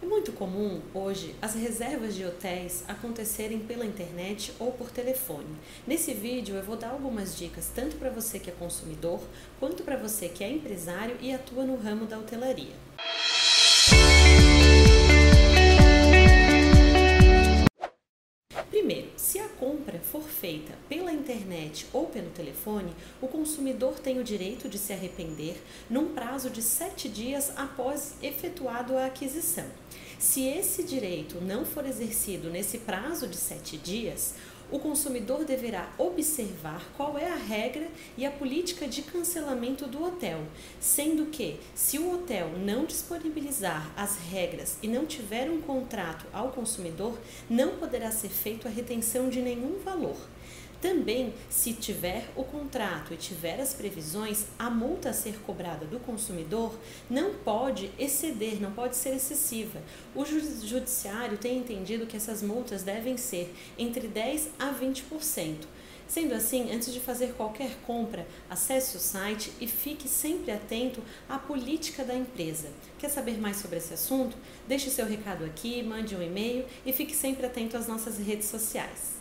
É muito comum hoje as reservas de hotéis acontecerem pela internet ou por telefone. Nesse vídeo eu vou dar algumas dicas tanto para você que é consumidor quanto para você que é empresário e atua no ramo da hotelaria. Primeiro, se a compra for feita pela internet ou pelo telefone, o consumidor tem o direito de se arrepender num prazo de sete dias após efetuado a aquisição. Se esse direito não for exercido nesse prazo de sete dias, o consumidor deverá observar qual é a regra e a política de cancelamento do hotel, sendo que, se o hotel não disponibilizar as regras e não tiver um contrato ao consumidor, não poderá ser feita a retenção de nenhum valor. Também, se tiver o contrato e tiver as previsões, a multa a ser cobrada do consumidor não pode exceder, não pode ser excessiva. O judiciário tem entendido que essas multas devem ser entre 10 a 20%. Sendo assim, antes de fazer qualquer compra, acesse o site e fique sempre atento à política da empresa. Quer saber mais sobre esse assunto? Deixe seu recado aqui, mande um e-mail e fique sempre atento às nossas redes sociais.